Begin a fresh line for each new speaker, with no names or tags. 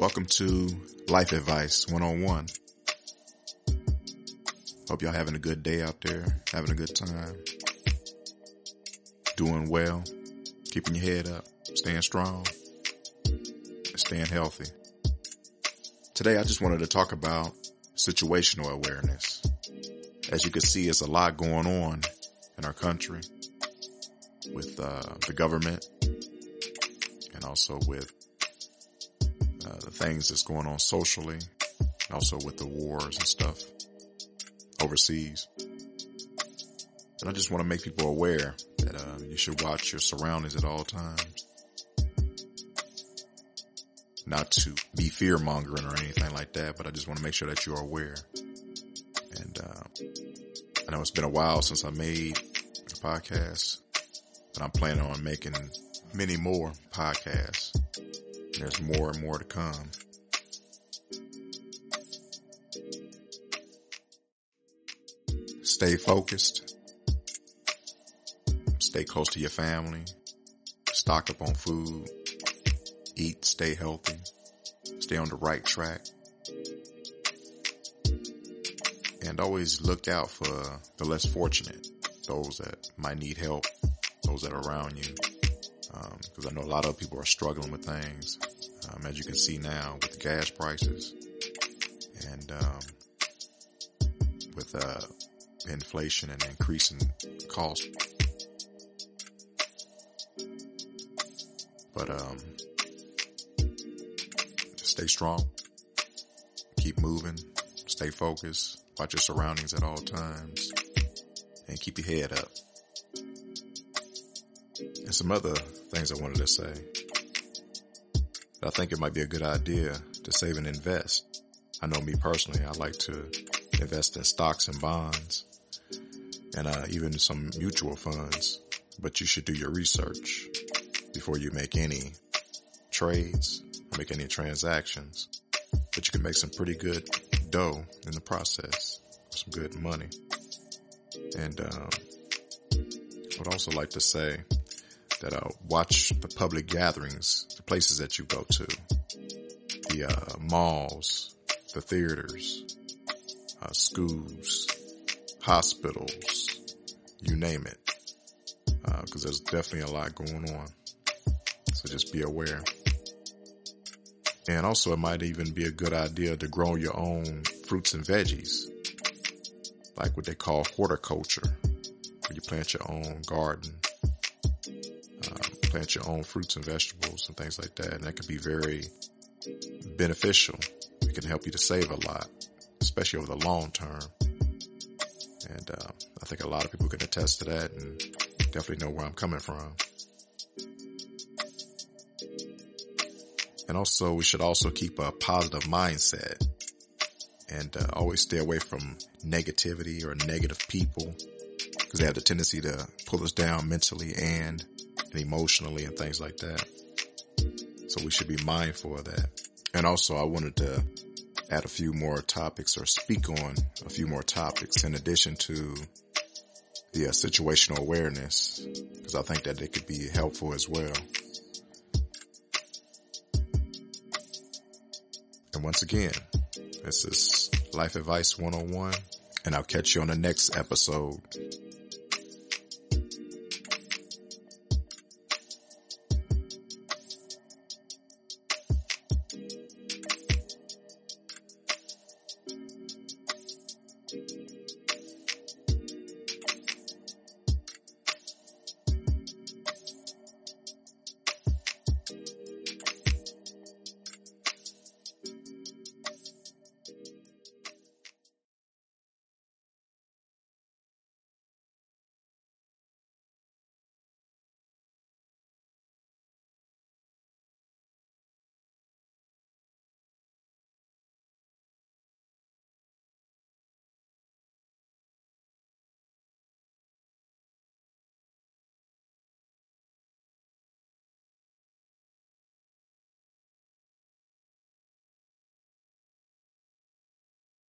Welcome to Life Advice 101. Hope y'all having a good day out there, having a good time, doing well, keeping your head up, staying strong, staying healthy. Today I just wanted to talk about situational awareness. As you can see, it's a lot going on in our country with uh, the government and also with uh, the things that's going on socially, also with the wars and stuff overseas. And I just want to make people aware that uh, you should watch your surroundings at all times. Not to be fear mongering or anything like that, but I just want to make sure that you're aware. And uh, I know it's been a while since I made a podcast, but I'm planning on making many more podcasts. There's more and more to come. Stay focused. Stay close to your family. Stock up on food. Eat, stay healthy. Stay on the right track. And always look out for the less fortunate, those that might need help, those that are around you because um, I know a lot of people are struggling with things, um, as you can see now with gas prices and um, with uh, inflation and increasing cost. But um, stay strong, keep moving, stay focused, watch your surroundings at all times, and keep your head up. And some other things I wanted to say. I think it might be a good idea to save and invest. I know me personally, I like to invest in stocks and bonds and uh, even some mutual funds, but you should do your research before you make any trades or make any transactions. But you can make some pretty good dough in the process, some good money. And um, I would also like to say that uh, watch the public gatherings, the places that you go to, the uh, malls, the theaters, uh, schools, hospitals, you name it. Because uh, there's definitely a lot going on. So just be aware. And also, it might even be a good idea to grow your own fruits and veggies, like what they call horticulture, where you plant your own garden plant your own fruits and vegetables and things like that. And that can be very beneficial. It can help you to save a lot, especially over the long term. And uh, I think a lot of people can attest to that and definitely know where I'm coming from. And also, we should also keep a positive mindset and uh, always stay away from negativity or negative people because they have the tendency to pull us down mentally and and emotionally and things like that. So we should be mindful of that. And also I wanted to add a few more topics or speak on a few more topics in addition to the uh, situational awareness because I think that it could be helpful as well. And once again, this is Life Advice 101 and I'll catch you on the next episode.